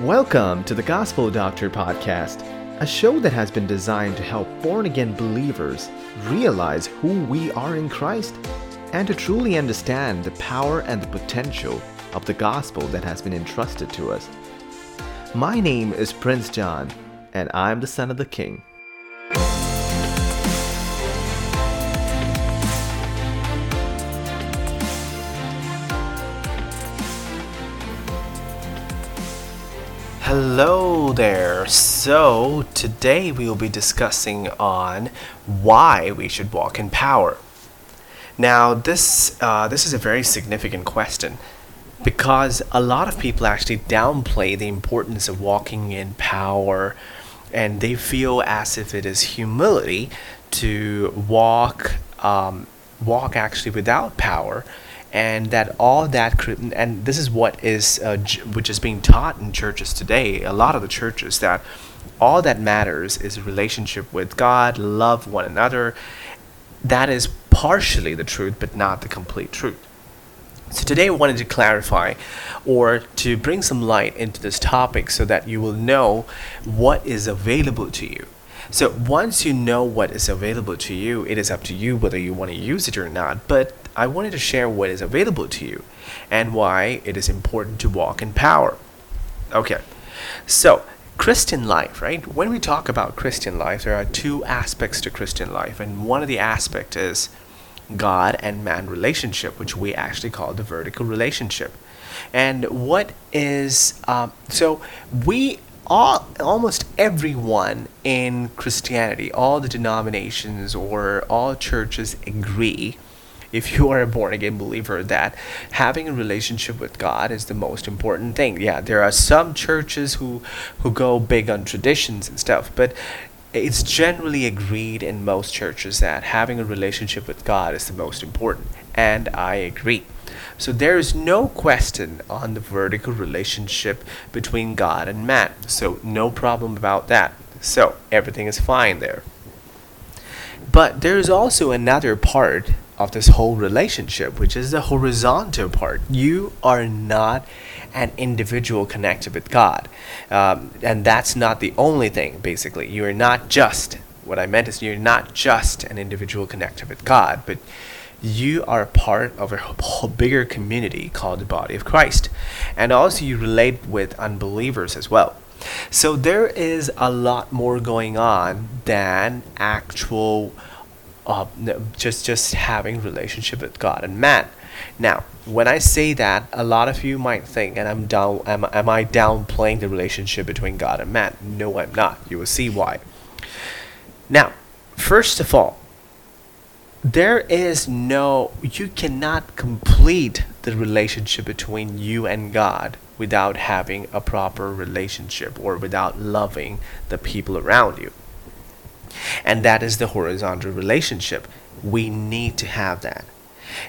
Welcome to the Gospel Doctor Podcast, a show that has been designed to help born again believers realize who we are in Christ and to truly understand the power and the potential of the gospel that has been entrusted to us. My name is Prince John, and I'm the son of the King. Hello there. So, today we will be discussing on why we should walk in power. Now, this uh, this is a very significant question because a lot of people actually downplay the importance of walking in power, and they feel as if it is humility to walk um, walk actually without power and that all that and this is what is uh, which is being taught in churches today a lot of the churches that all that matters is relationship with god love one another that is partially the truth but not the complete truth so today I wanted to clarify or to bring some light into this topic so that you will know what is available to you so once you know what is available to you, it is up to you whether you want to use it or not. But I wanted to share what is available to you and why it is important to walk in power. Okay, so Christian life, right? When we talk about Christian life, there are two aspects to Christian life, and one of the aspects is God and man relationship, which we actually call the vertical relationship. And what is um, so we all almost everyone in Christianity, all the denominations or all churches agree if you are a born again believer that having a relationship with God is the most important thing. Yeah, there are some churches who who go big on traditions and stuff, but it's generally agreed in most churches that having a relationship with God is the most important, and I agree. So there is no question on the vertical relationship between God and man. So no problem about that. So everything is fine there. But there is also another part of this whole relationship, which is the horizontal part. You are not an individual connected with God. Um, and that's not the only thing, basically. You are not just, what I meant is, you're not just an individual connected with God, but you are part of a bigger community called the body of Christ. And also, you relate with unbelievers as well. So, there is a lot more going on than actual. Uh, just just having relationship with God and man. Now, when I say that, a lot of you might think, and I'm down, am, am I downplaying the relationship between God and man? No, I'm not. You will see why. Now, first of all, there is no you cannot complete the relationship between you and God without having a proper relationship or without loving the people around you. And that is the horizontal relationship. We need to have that.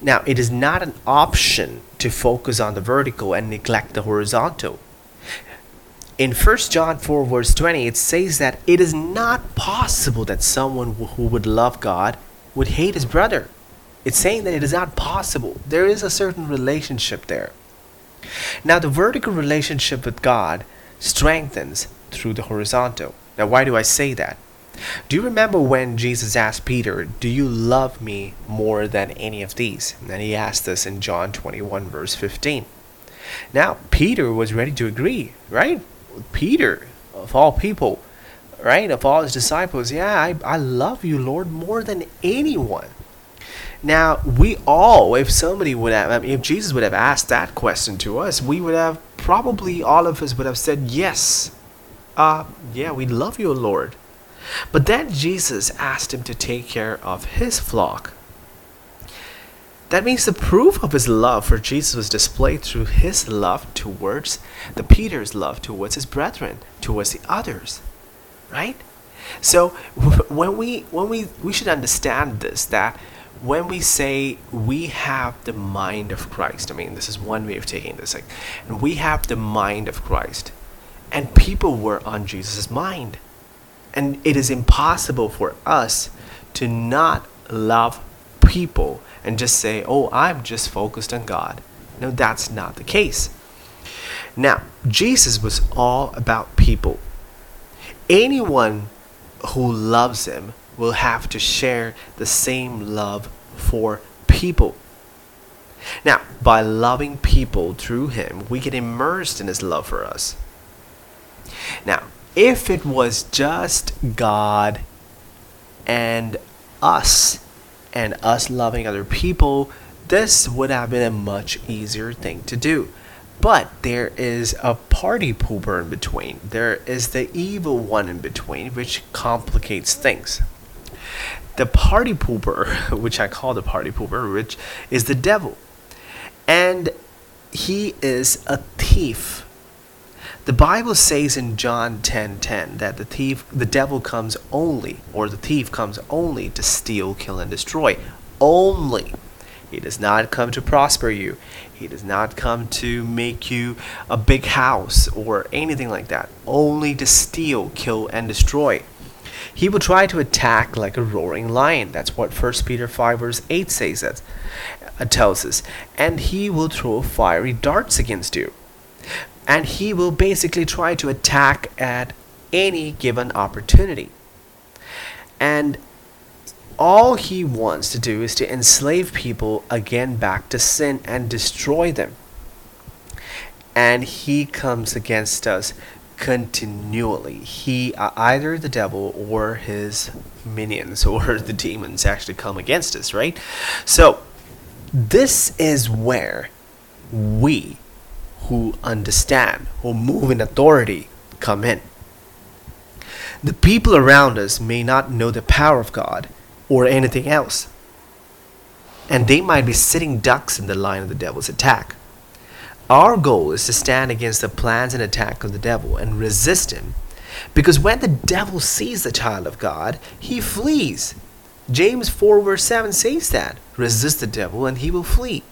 Now, it is not an option to focus on the vertical and neglect the horizontal. In 1 John 4, verse 20, it says that it is not possible that someone who would love God would hate his brother. It's saying that it is not possible. There is a certain relationship there. Now, the vertical relationship with God strengthens through the horizontal. Now, why do I say that? Do you remember when Jesus asked Peter, Do you love me more than any of these? And he asked this in John 21, verse 15. Now, Peter was ready to agree, right? Peter, of all people, right? Of all his disciples, yeah, I, I love you, Lord, more than anyone. Now, we all, if somebody would have, I mean, if Jesus would have asked that question to us, we would have probably all of us would have said, Yes, uh, yeah, we love you, Lord. But then Jesus asked him to take care of his flock. That means the proof of his love for Jesus was displayed through his love towards the Peter's love towards his brethren, towards the others right? So when we when we we should understand this that when we say we have the mind of Christ, I mean this is one way of taking this, like, we have the mind of Christ, and people were on Jesus' mind, and it is impossible for us to not love people and just say, "Oh, I'm just focused on God." No, that's not the case. Now, Jesus was all about people. Anyone who loves him will have to share the same love for people. Now, by loving people through him, we get immersed in his love for us. Now, if it was just God and us and us loving other people, this would have been a much easier thing to do. But there is a party pooper in between. There is the evil one in between, which complicates things. The party pooper, which I call the party pooper, which is the devil. And he is a thief. The Bible says in John 10:10 10, 10, that the thief the devil comes only or the thief comes only to steal, kill and destroy. Only. He does not come to prosper you. He does not come to make you a big house or anything like that. Only to steal, kill, and destroy. He will try to attack like a roaring lion. That's what 1 Peter 5 verse 8 says that, uh, tells us. And he will throw fiery darts against you. And he will basically try to attack at any given opportunity. And all he wants to do is to enslave people again back to sin and destroy them. And he comes against us continually. He, uh, either the devil or his minions or the demons actually come against us, right? So, this is where we who understand, who move in authority, come in. The people around us may not know the power of God or anything else. And they might be sitting ducks in the line of the devil's attack. Our goal is to stand against the plans and attack of the devil and resist him. Because when the devil sees the child of God, he flees. James 4 verse 7 says that. Resist the devil and he will flee.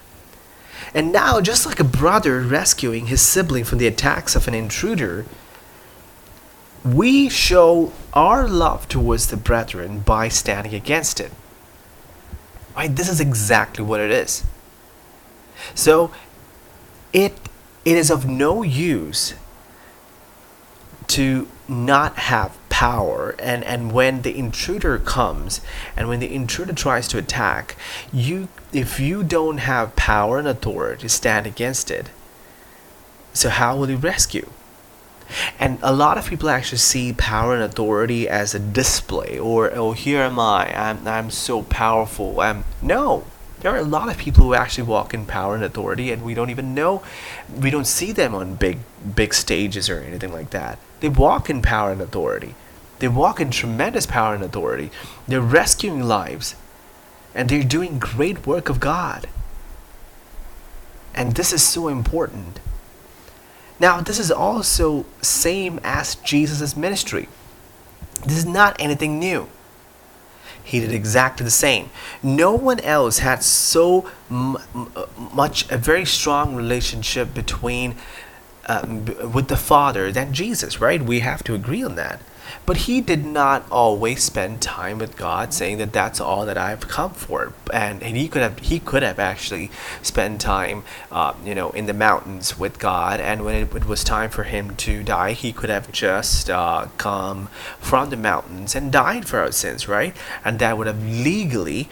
And now, just like a brother rescuing his sibling from the attacks of an intruder, we show our love towards the brethren by standing against it. Right? This is exactly what it is. So it it is of no use to not have power and and when the intruder comes and when the intruder tries to attack you if you don't have power and authority to stand against it so how will you rescue and a lot of people actually see power and authority as a display or, oh, here am I, I'm, I'm so powerful. I'm, no, there are a lot of people who actually walk in power and authority and we don't even know, we don't see them on big, big stages or anything like that. They walk in power and authority. They walk in tremendous power and authority. They're rescuing lives and they're doing great work of God. And this is so important. Now, this is also same as Jesus' ministry. This is not anything new. He did exactly the same. No one else had so much a very strong relationship between um, with the Father than Jesus, right? We have to agree on that. But he did not always spend time with God, saying that that's all that I've come for. And, and he could have he could have actually spent time, uh, you know, in the mountains with God. And when it, it, was time for him to die, he could have just uh, come from the mountains and died for our sins, right? And that would have legally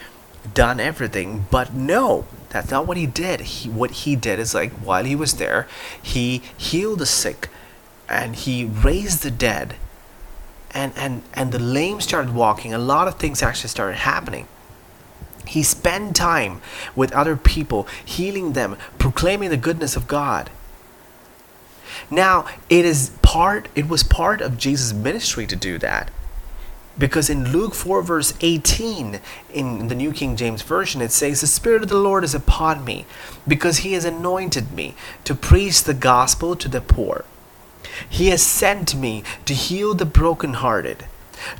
done everything. But no, that's not what he did. He, what he did is like while he was there, he healed the sick and he raised the dead and, and, and the lame started walking. A lot of things actually started happening. He spent time with other people, healing them, proclaiming the goodness of God. Now, it is part it was part of Jesus' ministry to do that. Because in Luke 4 verse 18 in the New King James Version it says the spirit of the Lord is upon me because he has anointed me to preach the gospel to the poor. He has sent me to heal the brokenhearted,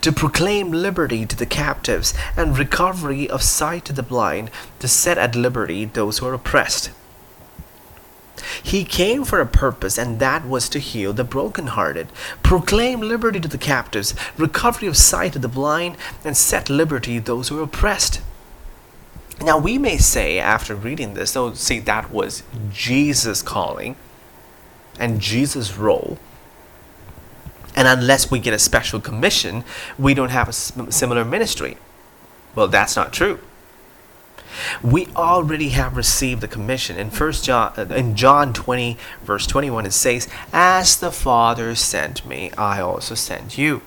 to proclaim liberty to the captives and recovery of sight to the blind, to set at liberty those who are oppressed. He came for a purpose, and that was to heal the brokenhearted, proclaim liberty to the captives, recovery of sight to the blind, and set liberty those who are oppressed. Now, we may say, after reading this, oh, see, that was Jesus calling. and Jesus' role, and unless we get a special commission, we don't have a similar ministry. Well, that's not true. We already have received the commission. In First John, uh, in John 20, verse 21, it says, "As the Father sent me, I also sent you."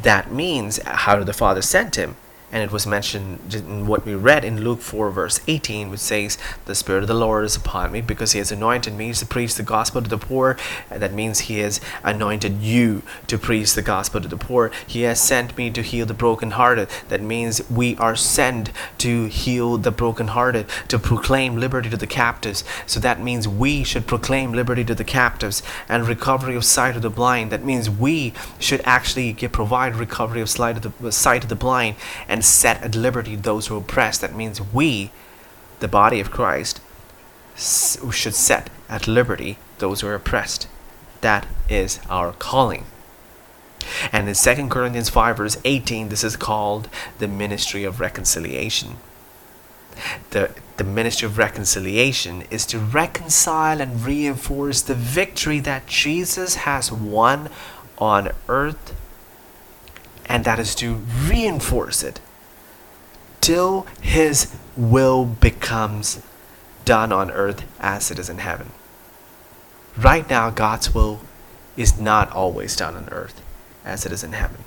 That means, how did the Father send him? And it was mentioned in what we read in Luke 4, verse 18, which says, The Spirit of the Lord is upon me because He has anointed me to preach the gospel to the poor. And that means He has anointed you to preach the gospel to the poor. He has sent me to heal the brokenhearted. That means we are sent to heal the brokenhearted, to proclaim liberty to the captives. So that means we should proclaim liberty to the captives and recovery of sight of the blind. That means we should actually get, provide recovery of sight of the, sight the blind and and set at liberty those who are oppressed. That means we, the body of Christ, should set at liberty those who are oppressed. That is our calling. And in 2 Corinthians 5, verse 18, this is called the ministry of reconciliation. The, the ministry of reconciliation is to reconcile and reinforce the victory that Jesus has won on earth, and that is to reinforce it till his will becomes done on earth as it is in heaven. Right now, God's will is not always done on earth as it is in heaven.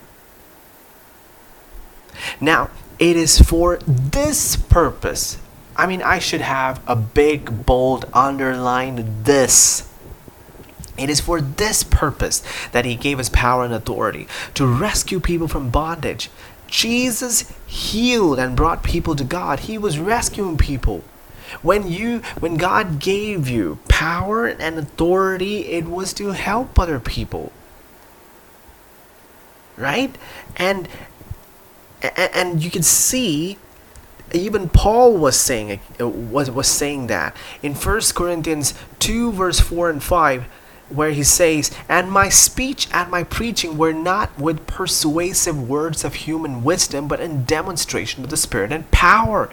Now, it is for this purpose. I mean, I should have a big, bold, underlined this. It is for this purpose that He gave us power and authority to rescue people from bondage, Jesus healed and brought people to God. He was rescuing people. When you when God gave you power and authority, it was to help other people. Right? And and you can see even Paul was saying uh, was was saying that in 1 Corinthians 2 verse 4 and 5 where he says, And my speech and my preaching were not with persuasive words of human wisdom, but in demonstration of the Spirit and power.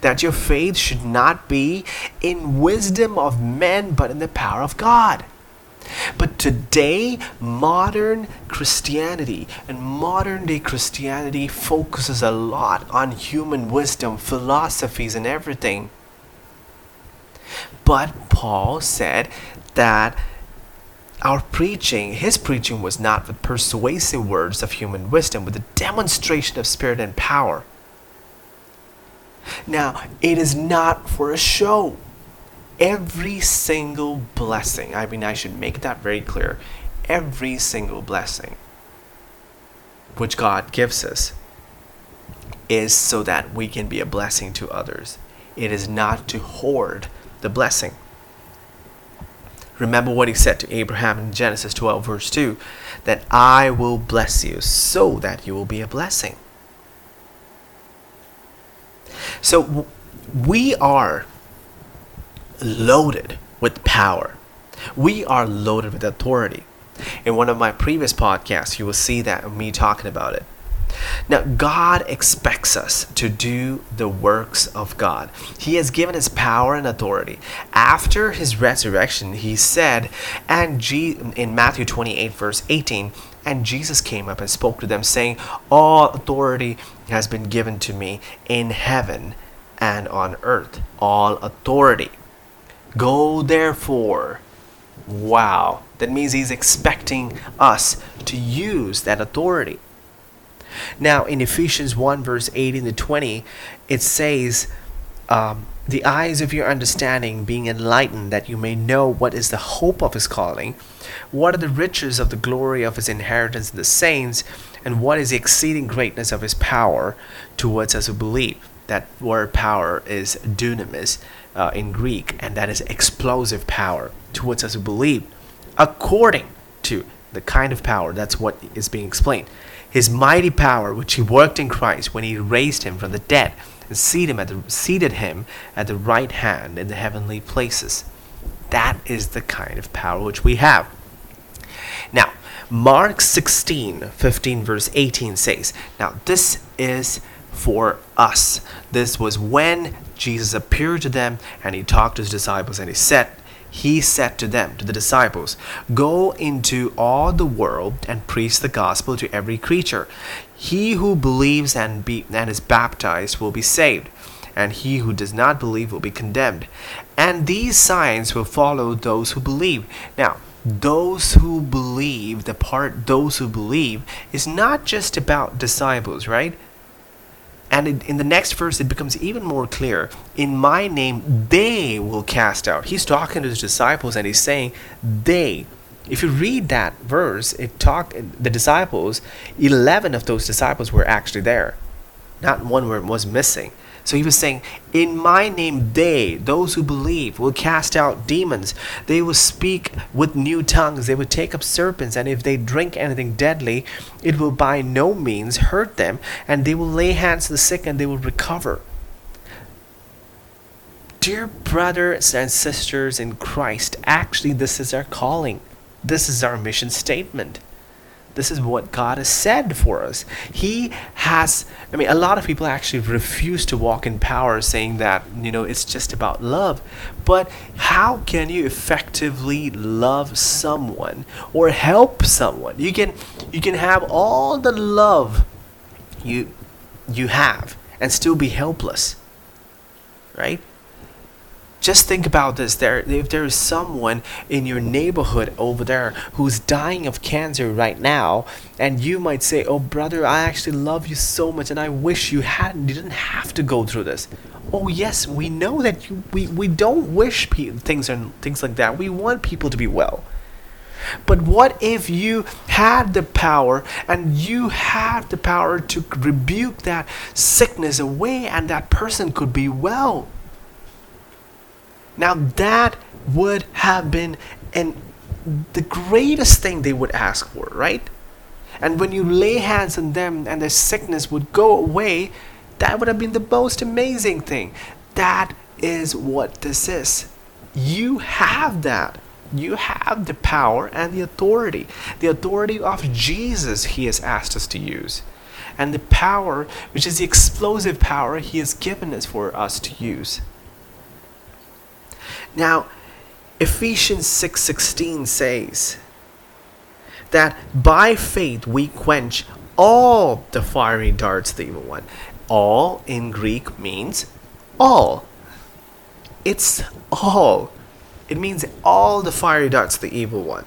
That your faith should not be in wisdom of men, but in the power of God. But today, modern Christianity and modern day Christianity focuses a lot on human wisdom, philosophies, and everything. But Paul said that our preaching, his preaching was not with persuasive words of human wisdom, with the demonstration of spirit and power. Now, it is not for a show. Every single blessing, I mean, I should make that very clear. Every single blessing which God gives us is so that we can be a blessing to others. It is not to hoard the blessing. Remember what he said to Abraham in Genesis 12, verse 2 that I will bless you so that you will be a blessing. So we are loaded with power, we are loaded with authority. In one of my previous podcasts, you will see that me talking about it. Now, God expects us to do the works of God. He has given us power and authority. After his resurrection, he said, and G- in Matthew 28, verse 18, and Jesus came up and spoke to them, saying, All authority has been given to me in heaven and on earth. All authority. Go therefore. Wow. That means he's expecting us to use that authority. Now, in Ephesians 1, verse 18 to 20, it says, um, The eyes of your understanding being enlightened, that you may know what is the hope of his calling, what are the riches of the glory of his inheritance in the saints, and what is the exceeding greatness of his power towards us who believe. That word power is dunamis uh, in Greek, and that is explosive power towards us who believe, according to the kind of power. That's what is being explained his mighty power which he worked in Christ when he raised him from the dead and seated him at the, seated him at the right hand in the heavenly places. That is the kind of power which we have. Now, Mark 16, 15, verse 18 says, Now this is for us. This was when Jesus appeared to them and he talked to his disciples and he said, he said to them, to the disciples, Go into all the world and preach the gospel to every creature. He who believes and, be, and is baptized will be saved, and he who does not believe will be condemned. And these signs will follow those who believe. Now, those who believe, the part those who believe, is not just about disciples, right? And in, in, the next verse, it becomes even more clear. In my name, they will cast out. He's talking to his disciples and he's saying, they. If you read that verse, it talked the disciples, 11 of those disciples were actually there. Not one was missing. So he was saying, In my name, they, those who believe, will cast out demons. They will speak with new tongues. They will take up serpents. And if they drink anything deadly, it will by no means hurt them. And they will lay hands on the sick and they will recover. Dear brothers and sisters in Christ, actually, this is our calling. This is our mission statement. This is what God has said for us. He has, I mean, a lot of people actually refuse to walk in power, saying that, you know, it's just about love. But how can you effectively love someone or help someone? You can, you can have all the love you, you have and still be helpless, right? Just think about this. There if there is someone in your neighborhood over there who's dying of cancer right now and you might say oh brother i actually love you so much and i wish you hadn't you didn't have to go through this. Oh yes we know that you, we, we don't wish pe- things and things like that. We want people to be well. But what if you had the power and you had the power to rebuke that sickness away and that person could be well now that would have been and the greatest thing they would ask for, right? And when you lay hands on them and their sickness would go away, that would have been the most amazing thing. That is what this is. You have that. You have the power and the authority. The authority of Jesus, He has asked us to use. And the power, which is the explosive power He has given us for us to use. Now, Ephesians 6:16 says that by faith we quench all the fiery darts of the evil one. All in Greek means all. It's all. It means all the fiery darts of the evil one.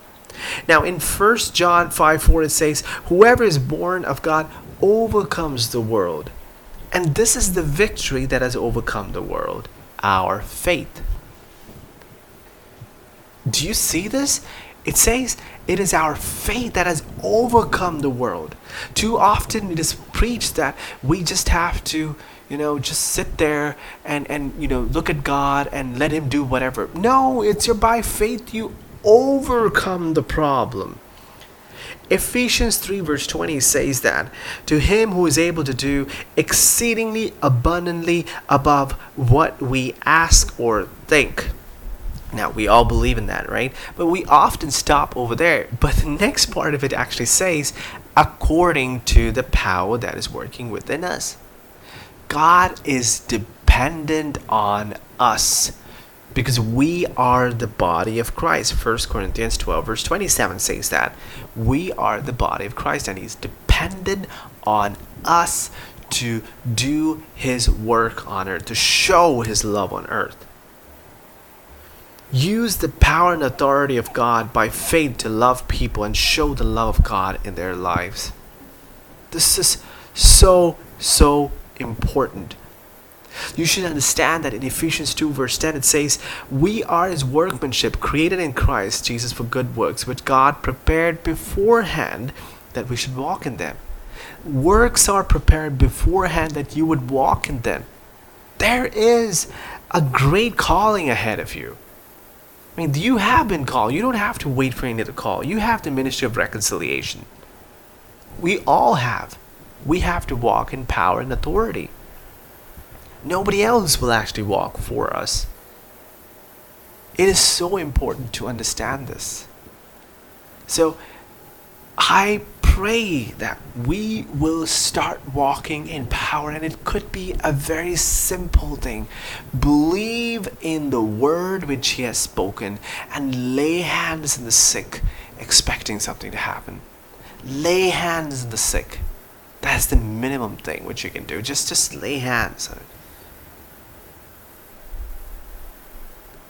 Now in 1 John 5 4 it says, Whoever is born of God overcomes the world. And this is the victory that has overcome the world, our faith. Do you see this? It says it is our faith that has overcome the world. Too often it is preached that we just have to, you know, just sit there and, and you know, look at God and let Him do whatever. No, it's your by faith you overcome the problem. Ephesians 3, verse 20 says that to him who is able to do exceedingly abundantly above what we ask or think. Now, we all believe in that, right? But we often stop over there. But the next part of it actually says, according to the power that is working within us. God is dependent on us because we are the body of Christ. 1 Corinthians 12, verse 27 says that. We are the body of Christ, and He's dependent on us to do His work on earth, to show His love on earth. Use the power and authority of God by faith to love people and show the love of God in their lives. This is so, so important. You should understand that in Ephesians 2, verse 10, it says, We are his workmanship, created in Christ Jesus for good works, which God prepared beforehand that we should walk in them. Works are prepared beforehand that you would walk in them. There is a great calling ahead of you. I mean, you have been called. You don't have to wait for any other call. You have the ministry of reconciliation. We all have. We have to walk in power and authority. Nobody else will actually walk for us. It is so important to understand this. So, I pray that we will start walking in power, and it could be a very simple thing. Believe in the word which He has spoken and lay hands on the sick, expecting something to happen. Lay hands on the sick. That's the minimum thing which you can do. Just, just lay hands on it.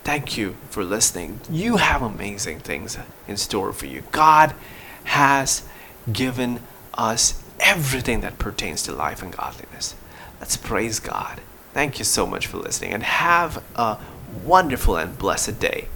Thank you for listening. You have amazing things in store for you. God has given us everything that pertains to life and godliness. Let's praise God. Thank you so much for listening and have a wonderful and blessed day.